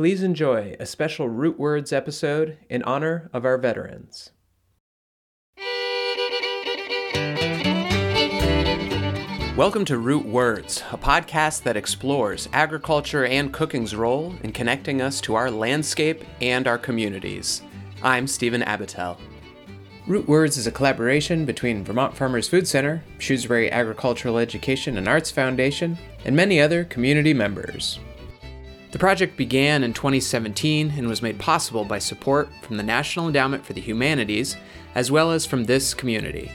Please enjoy a special Root Words episode in honor of our veterans. Welcome to Root Words, a podcast that explores agriculture and cooking's role in connecting us to our landscape and our communities. I'm Stephen Abatel. Root Words is a collaboration between Vermont Farmers Food Center, Shrewsbury Agricultural Education and Arts Foundation, and many other community members. The project began in 2017 and was made possible by support from the National Endowment for the Humanities, as well as from this community.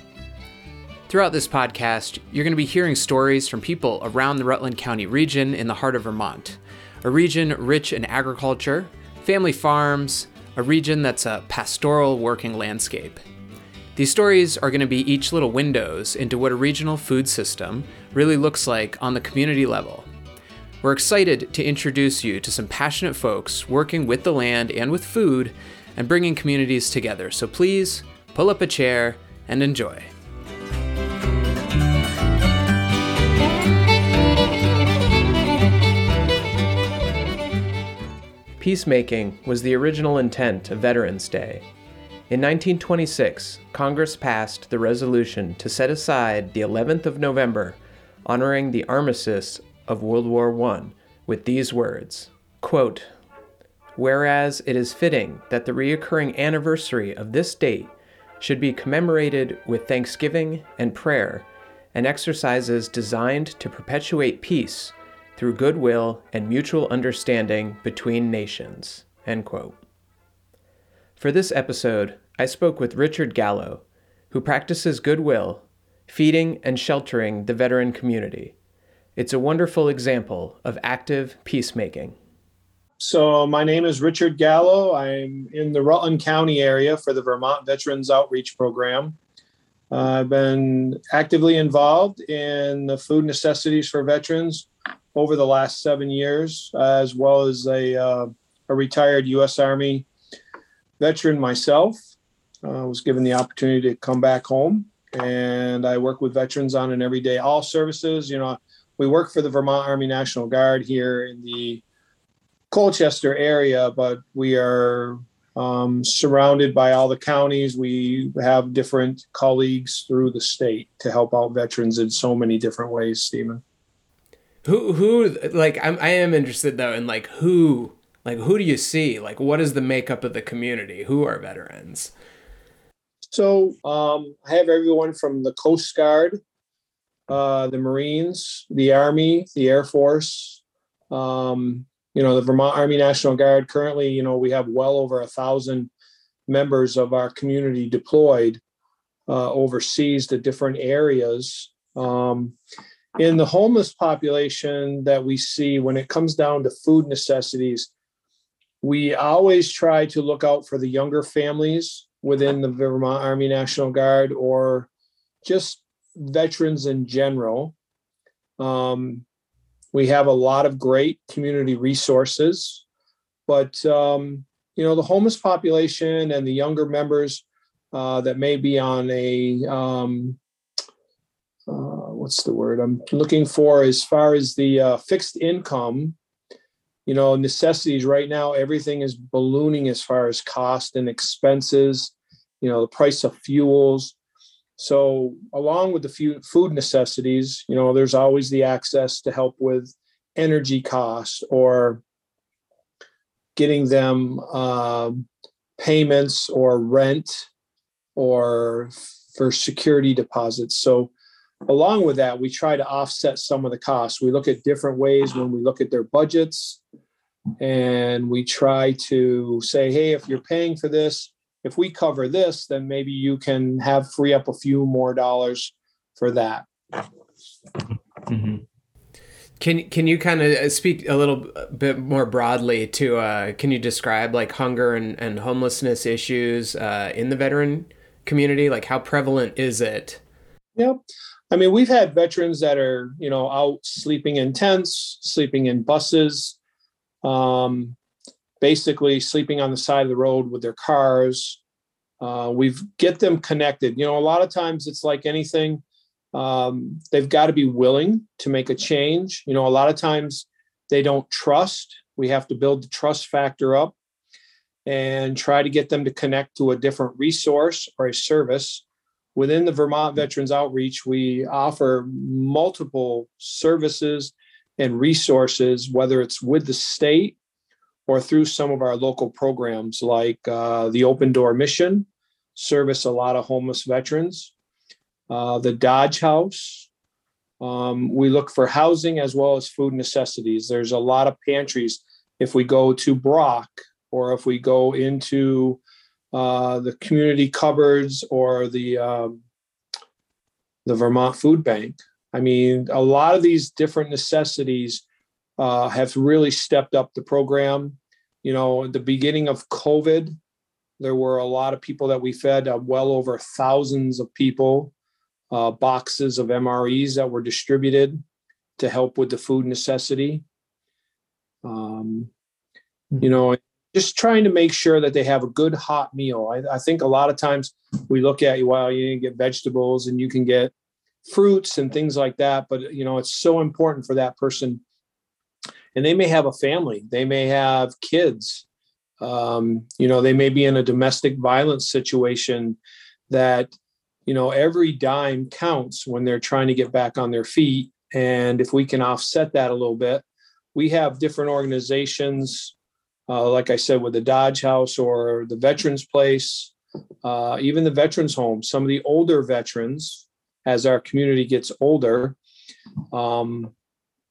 Throughout this podcast, you're going to be hearing stories from people around the Rutland County region in the heart of Vermont, a region rich in agriculture, family farms, a region that's a pastoral working landscape. These stories are going to be each little windows into what a regional food system really looks like on the community level. We're excited to introduce you to some passionate folks working with the land and with food and bringing communities together. So please pull up a chair and enjoy. Peacemaking was the original intent of Veterans Day. In 1926, Congress passed the resolution to set aside the 11th of November, honoring the armistice of World War I, with these words quote, Whereas it is fitting that the reoccurring anniversary of this date should be commemorated with thanksgiving and prayer and exercises designed to perpetuate peace through goodwill and mutual understanding between nations. End quote. For this episode, I spoke with Richard Gallo, who practices goodwill, feeding and sheltering the veteran community. It's a wonderful example of active peacemaking. So, my name is Richard Gallo. I'm in the Rutland County area for the Vermont Veterans Outreach Program. Uh, I've been actively involved in the food necessities for veterans over the last seven years, as well as a, uh, a retired U.S. Army veteran myself. I uh, was given the opportunity to come back home, and I work with veterans on an everyday all services. You know, we work for the Vermont Army National Guard here in the Colchester area, but we are um, surrounded by all the counties. We have different colleagues through the state to help out veterans in so many different ways, Stephen. Who who like I'm I am interested though in like who like who do you see? Like what is the makeup of the community? Who are veterans? So um, I have everyone from the Coast Guard, uh, the Marines, the Army, the Air Force, um, you know, the Vermont Army National Guard. Currently, you know, we have well over a thousand members of our community deployed uh, overseas to different areas. Um, in the homeless population that we see when it comes down to food necessities, we always try to look out for the younger families within the Vermont Army National Guard or just veterans in general. Um, we have a lot of great community resources, but um, you know the homeless population and the younger members uh, that may be on a um, uh, what's the word I'm looking for as far as the uh, fixed income. You know, necessities right now, everything is ballooning as far as cost and expenses. You know, the price of fuels. So, along with the food necessities, you know, there's always the access to help with energy costs or getting them uh, payments or rent or for security deposits. So, along with that, we try to offset some of the costs. We look at different ways when we look at their budgets and we try to say, hey, if you're paying for this, if we cover this, then maybe you can have free up a few more dollars for that. Mm-hmm. Can can you kind of uh, speak a little bit more broadly to? Uh, can you describe like hunger and, and homelessness issues uh, in the veteran community? Like how prevalent is it? Yep. I mean, we've had veterans that are, you know, out sleeping in tents, sleeping in buses, um, basically sleeping on the side of the road with their cars. Uh, we've get them connected. You know, a lot of times it's like anything. Um, they've got to be willing to make a change. You know, a lot of times they don't trust We have to build the trust factor up and try to get them to connect to a different resource or a service. Within the Vermont Veterans Outreach, we offer multiple services and resources, whether it's with the state or through some of our local programs like uh, the Open Door Mission, service a lot of homeless veterans, uh, the Dodge House. Um, we look for housing as well as food necessities. There's a lot of pantries. If we go to BROC or if we go into uh, the community cupboards or the um, the Vermont Food Bank, I mean, a lot of these different necessities uh, have really stepped up the program. You know, at the beginning of COVID, there were a lot of people that we fed, uh, well over thousands of people, uh, boxes of MREs that were distributed to help with the food necessity. Um, you know, just trying to make sure that they have a good hot meal. I, I think a lot of times we look at, you, well, you can get vegetables and you can get fruits and things like that, but you know, it's so important for that person. And they may have a family, they may have kids, um, you know, they may be in a domestic violence situation that, you know, every dime counts when they're trying to get back on their feet. And if we can offset that a little bit, we have different organizations, uh, like I said, with the Dodge House or the Veterans Place, uh, even the Veterans Home. Some of the older veterans, as our community gets older, um,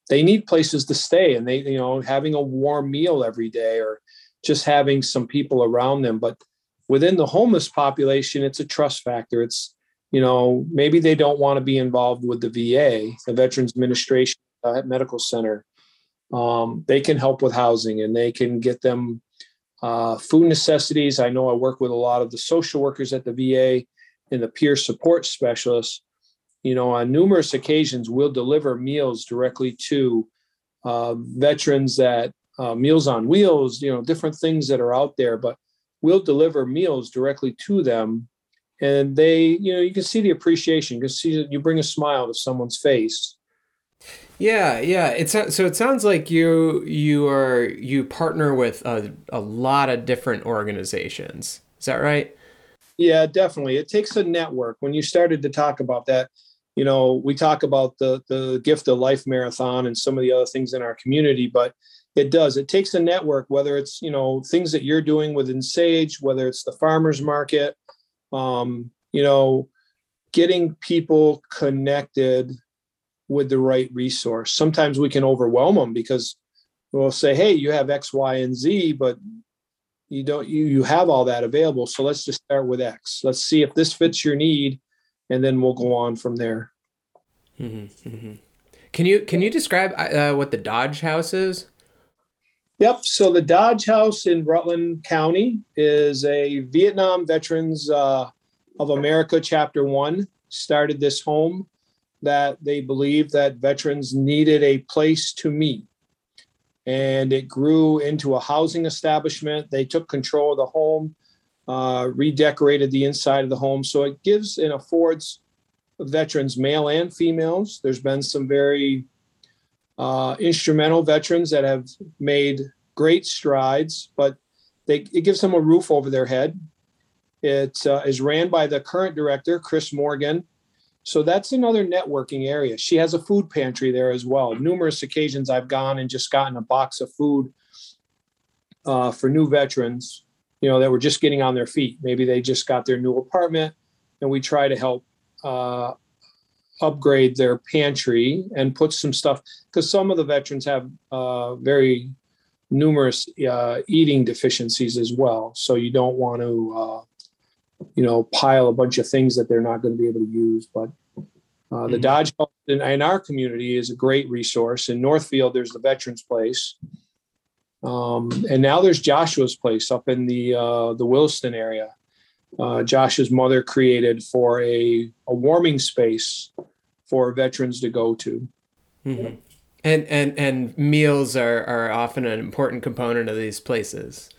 they need places to stay, and they, you know, having a warm meal every day or just having some people around them. But within the homeless population, it's a trust factor. It's, you know, maybe they don't want to be involved with the VA, the Veterans Administration uh, Medical Center. Um, they can help with housing and they can get them uh, food necessities. I know I work with a lot of the social workers at the VA and the peer support specialists. You know, on numerous occasions, we'll deliver meals directly to uh, veterans that uh, Meals on Wheels, you know, different things that are out there, but we'll deliver meals directly to them. And they, you know, you can see the appreciation. You can see that you bring a smile to someone's face. Yeah, yeah. It's so it sounds like you you are you partner with a, a lot of different organizations. Is that right? Yeah, definitely. It takes a network. When you started to talk about that, you know, we talk about the the gift of life marathon and some of the other things in our community, but it does. It takes a network whether it's you know things that you're doing within SAGE whether it's the farmers market um, you know getting people connected with the right resource. Sometimes we can overwhelm them because we'll say hey you have x y and z but you don't you you have all that available so let's just start with x. Let's see if this fits your need and then we'll go on from there mm-hmm, mm-hmm. can you can you describe uh, what the dodge house is Yep. So the Dodge House in Rutland County is a Vietnam Veterans uh, of America Chapter One started this home that they believed that veterans needed a place to meet. And it grew into a housing establishment. They took control of the home, uh, redecorated the inside of the home. So it gives and affords veterans, male and females. There's been some very uh, instrumental veterans that have made great strides, but they, it gives them a roof over their head. It uh, is ran by the current director, Chris Morgan. So that's another networking area. She has a food pantry there as well. Numerous occasions I've gone and just gotten a box of food uh, for new veterans, you know, that were just getting on their feet. Maybe they just got their new apartment, and we try to help uh, upgrade their pantry and put some stuff because some of the veterans have uh, very numerous uh, eating deficiencies as well. So you don't want to, uh, you know, pile a bunch of things that they're not going to be able to use. But uh, the mm-hmm. Dodge in, in, our community is a great resource. In Northfield, there's the Veterans Place. Um, and now there's Joshua's place up in the uh, the Williston area uh, Josh's mother created for a, a warming space for veterans to go to. Mm-hmm. And and and meals are are often an important component of these places.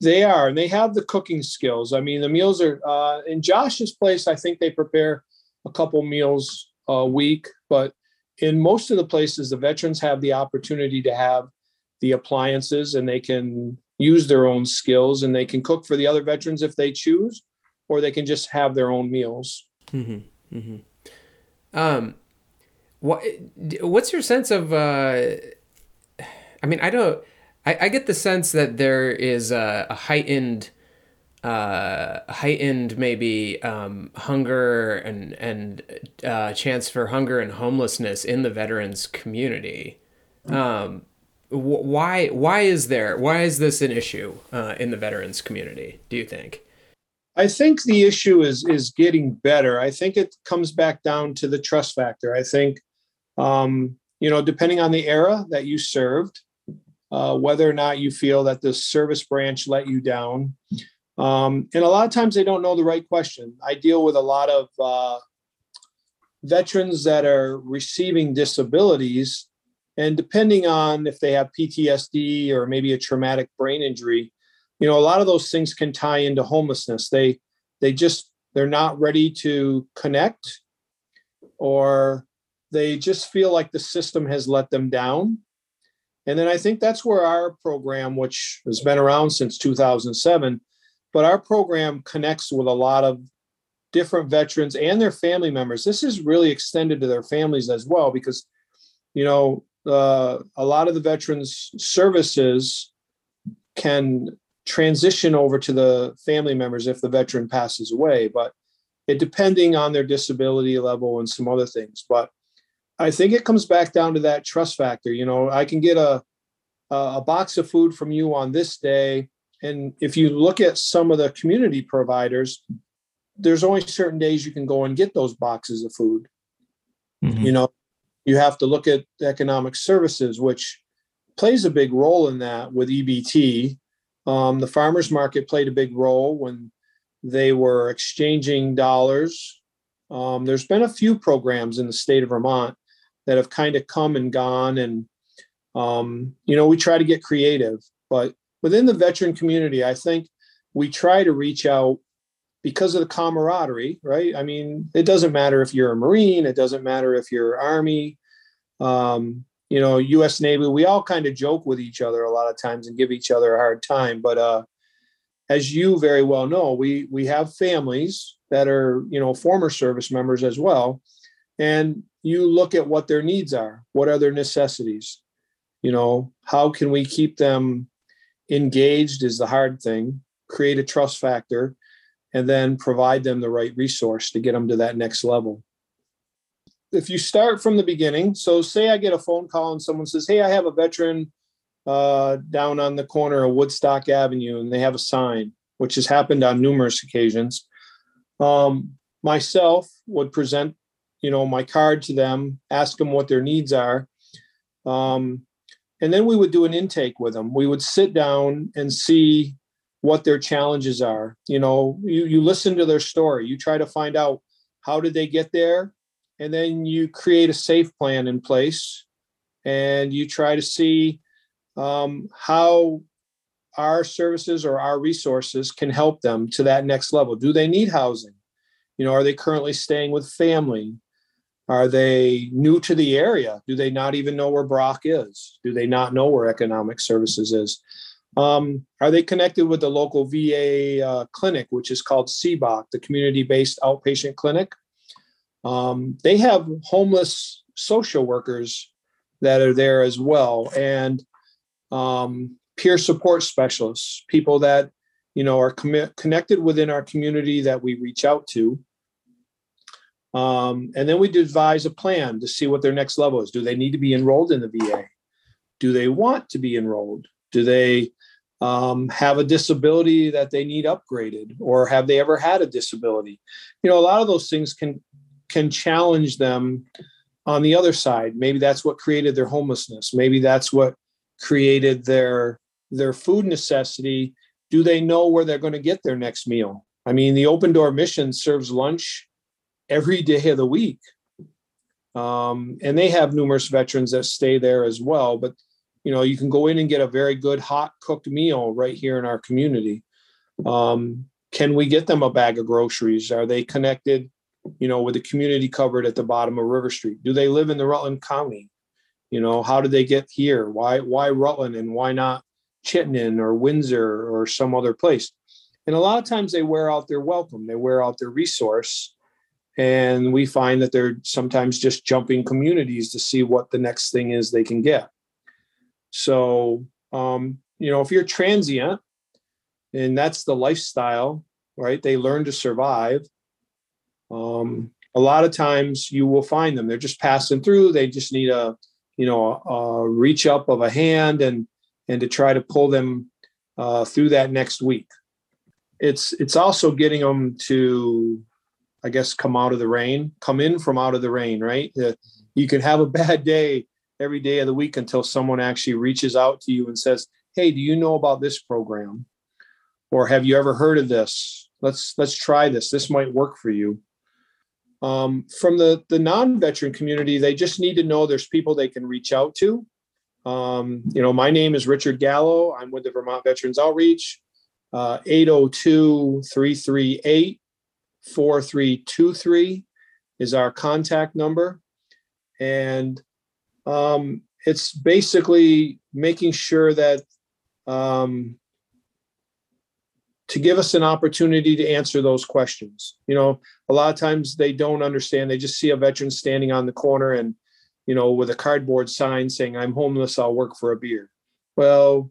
They are, and they have the cooking skills. I mean, the meals are uh, in Josh's place. I think they prepare a couple meals a week, but in most of the places, the veterans have the opportunity to have the appliances and they can use their own skills and they can cook for the other veterans if they choose, or they can just have their own meals. Mm-hmm. Mm-hmm. Um, what what's your sense of? Uh, I mean, I don't. I, I get the sense that there is a, a heightened uh, heightened maybe um, hunger and and uh, chance for hunger and homelessness in the veterans community. Um, why why is there why is this an issue uh, in the veterans community? Do you think? I think the issue is is getting better. I think it comes back down to the trust factor. I think um, you know, depending on the era that you served, uh, whether or not you feel that the service branch let you down. Um, and a lot of times they don't know the right question. I deal with a lot of uh, veterans that are receiving disabilities, and depending on if they have PTSD or maybe a traumatic brain injury, you know, a lot of those things can tie into homelessness. They they just they're not ready to connect, or they just feel like the system has let them down. And then I think that's where our program, which has been around since 2007, but our program connects with a lot of different veterans and their family members. This is really extended to their families as well, because, you know, uh, a lot of the veterans services can transition over to the family members if the veteran passes away, but it depending on their disability level and some other things. But I think it comes back down to that trust factor. You know, I can get a a box of food from you on this day, and if you look at some of the community providers, there's only certain days you can go and get those boxes of food. Mm-hmm. You know, you have to look at economic services, which plays a big role in that with EBT. Um, the farmers market played a big role when they were exchanging dollars. Um, there's been a few programs in the state of Vermont that have kind of come and gone. And, um, you know, we try to get creative, but within the veteran community, I think we try to reach out because of the camaraderie, right? I mean, it doesn't matter if you're a Marine, it doesn't matter if you're Army, um, you know, US Navy, we all kind of joke with each other a lot of times and give each other a hard time. But uh, as you very well know, we we have families that are, you know, former service members as well. And you look at what their needs are what are their necessities you know how can we keep them engaged is the hard thing create a trust factor and then provide them the right resource to get them to that next level. If you start from the beginning so say i get a phone call and someone says hey i have a veteran uh, down on the corner of woodstock avenue and they have a sign which has happened on numerous occasions um, myself would present you know my card to them ask them what their needs are um, and then we would do an intake with them. We would sit down and see what their challenges are you know you, you listen to their story you try to find out how did they get there and then you create a safe plan in place and you try to see um, how our services or our resources can help them to that next level do they need housing you know are they currently staying with family are they new to the area? Do they not even know where BROC is? Do they not know where economic services is? Um, are they connected with the local VA uh, clinic, which is called CBOC, the community based outpatient clinic? Um, they have homeless social workers that are there as well, and um, peer support specialists, people that you know are com- connected within our community that we reach out to um, and then we devise a plan to see what their next level is. Do they need to be enrolled in the VA? Do they want to be enrolled? Do they um, have a disability that they need upgraded, or have they ever had a disability? You know, a lot of those things can can challenge them on the other side. Maybe that's what created their homelessness. Maybe that's what created their their food necessity. Do they know where they're going to get their next meal? I mean, the open door mission serves lunch every day of the week. Um, and they have numerous veterans that stay there as well. But you know, you can go in and get a very good hot cooked meal right here in our community. Um, can we get them a bag of groceries? Are they connected, you know, with the community cupboard at the bottom of River Street? Do they live in the Rutland County? You know, how did they get here? Why why Rutland and why not Chittenden or Windsor or some other place? And a lot of times they wear out their welcome, they wear out their resource. And we find that they're sometimes just jumping communities to see what the next thing is they can get. So, um, you know, if you're transient and that's the lifestyle, right? They learn to survive. Um, a lot of times you will find them. They're just passing through. They just need a, you know, a, a reach up of a hand and and to try to pull them uh, through that next week. It's it's also getting them to, I guess, come out of the rain, come in from out of the rain. Right? Uh, you can have a bad day every day of the week until someone actually reaches out to you and says, "Hey, do you know about this program?" Or have you ever heard of this? Let's let's try this. This might work for you. Um, from the the non-veteran community, they just need to know there's people they can reach out to. Um, you know, my name is Richard Gallo. I'm with the Vermont Veterans Outreach. Uh, 802 338 4323 is our contact number. And um, it's basically making sure that um, to give us an opportunity to answer those questions. You know, a lot of times they don't understand. They just see a veteran standing on the corner and, you know, with a cardboard sign saying, I'm homeless, I'll work for a beer. Well,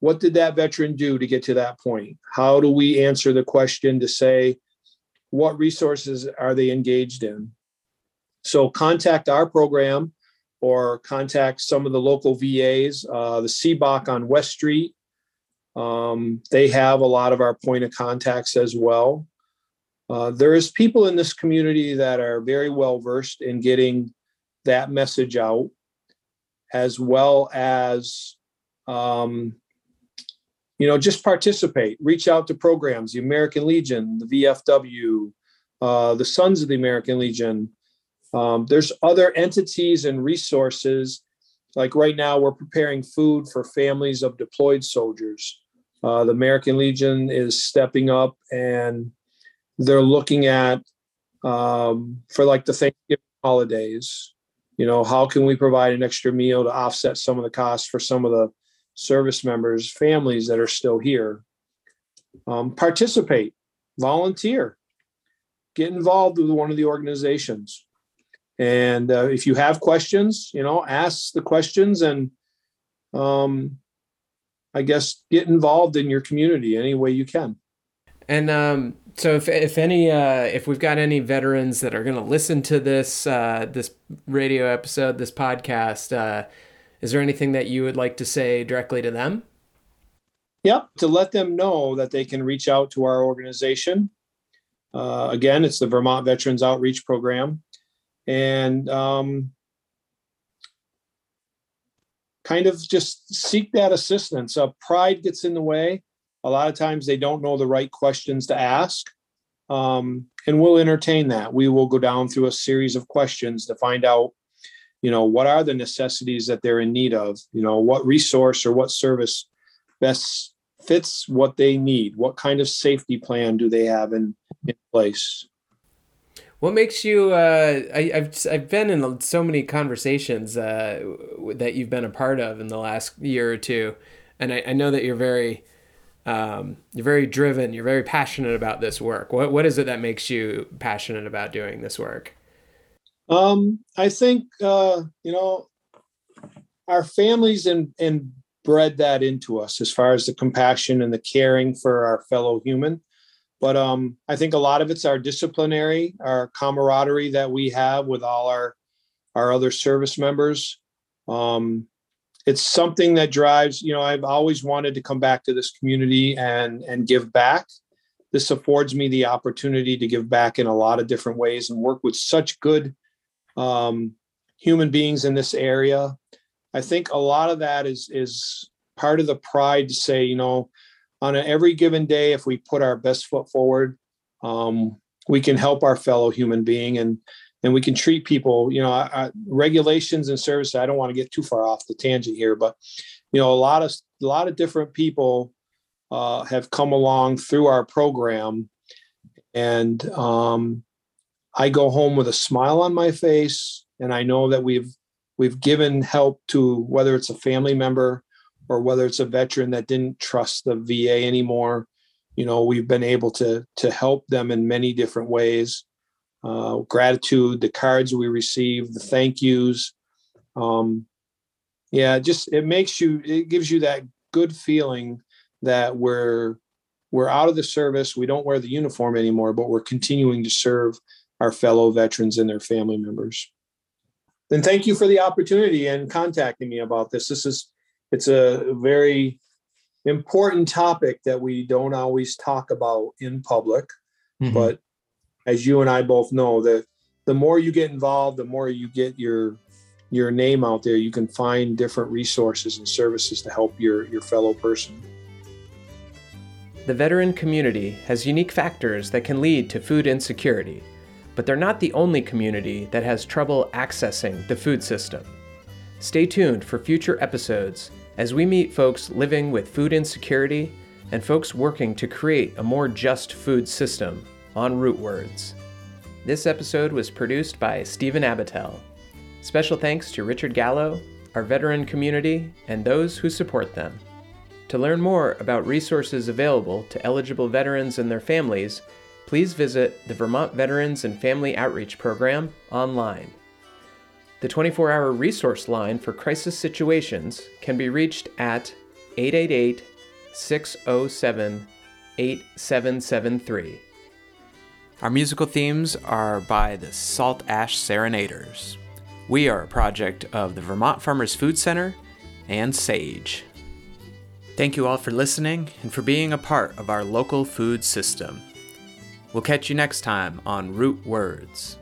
what did that veteran do to get to that point? How do we answer the question to say, what resources are they engaged in? So contact our program or contact some of the local VAs, uh, the CBOC on West Street um, they have a lot of our point of contacts as well. Uh, there is people in this community that are very well versed in getting that message out, as well as um, you know just participate, reach out to programs, the American Legion, the VFW, uh, the Sons of the American Legion. Um, there's other entities and resources. Like right now, we're preparing food for families of deployed soldiers. Uh, the American Legion is stepping up and they're looking at um, for like the Thanksgiving holidays. You know, how can we provide an extra meal to offset some of the costs for some of the service members' families that are still here? Um, participate, volunteer, get involved with one of the organizations. And uh, if you have questions, you know, ask the questions and um, I guess, get involved in your community any way you can. And um, so, if if any, uh, if we've got any veterans that are going to listen to this uh, this radio episode, this podcast, uh, is there anything that you would like to say directly to them? Yep, to let them know that they can reach out to our organization. Uh, again, it's the Vermont Veterans Outreach Program, and um, kind of just seek that assistance. Uh, pride gets in the way. A lot of times they don't know the right questions to ask. Um, and we'll entertain that. We will go down through a series of questions to find out, you know, what are the necessities that they're in need of? You know, what resource or what service best fits what they need? What kind of safety plan do they have in, in place? What makes you? Uh, I, have I've been in so many conversations uh, that you've been a part of in the last year or two, and I, I know that you're very, um, you're very driven. You're very passionate about this work. What what is it that makes you passionate about doing this work? Um, I think uh, you know, our families and and bred that into us as far as the compassion and the caring for our fellow human. But um, I think a lot of it's our disciplinary, our camaraderie that we have with all our our other service members. Um, it's something that drives. You know, I've always wanted to come back to this community and and give back. This affords me the opportunity to give back in a lot of different ways and work with such good um, human beings in this area. I think a lot of that is is part of the pride to say, you know, on a, every given day, if we put our best foot forward, um, we can help our fellow human being and and we can treat people. You know, I, I, regulations and services. I don't want to get too far off the tangent here, but you know, a lot of a lot of different people uh, have come along through our program, and um, I go home with a smile on my face, and I know that we've we've given help to whether it's a family member or whether it's a veteran that didn't trust the VA anymore. You know, we've been able to to help them in many different ways. Uh, gratitude, the cards we receive, the thank yous. Um, yeah, just it makes you, it gives you that good feeling that we're we're out of the service. We don't wear the uniform anymore, but we're continuing to serve our fellow veterans and their family members. Then thank you for the opportunity and contacting me about this. This is it's a very important topic that we don't always talk about in public, Mhm. but as you and I both know that the more you get involved, the more you get your your name out there, you can find different resources and services to help your your fellow person. The veteran community has unique factors that can lead to food insecurity, but they're not the only community that has trouble accessing the food system. Stay tuned for future episodes as we meet folks living with food insecurity and folks working to create a more just food system on Root Words. This episode was produced by Stephen Abatel. Special thanks to Richard Gallo, our veteran community, and those who support them. To learn more about resources available to eligible veterans and their families, please visit the Vermont Veterans and Family Outreach Program online. The 24 hour resource line for crisis situations can be reached at 888 607 8773. Our musical themes are by the Salt Ash Serenaders. We are a project of the Vermont Farmers Food Center and SAGE. Thank you all for listening and for being a part of our local food system. We'll catch you next time on Root Words.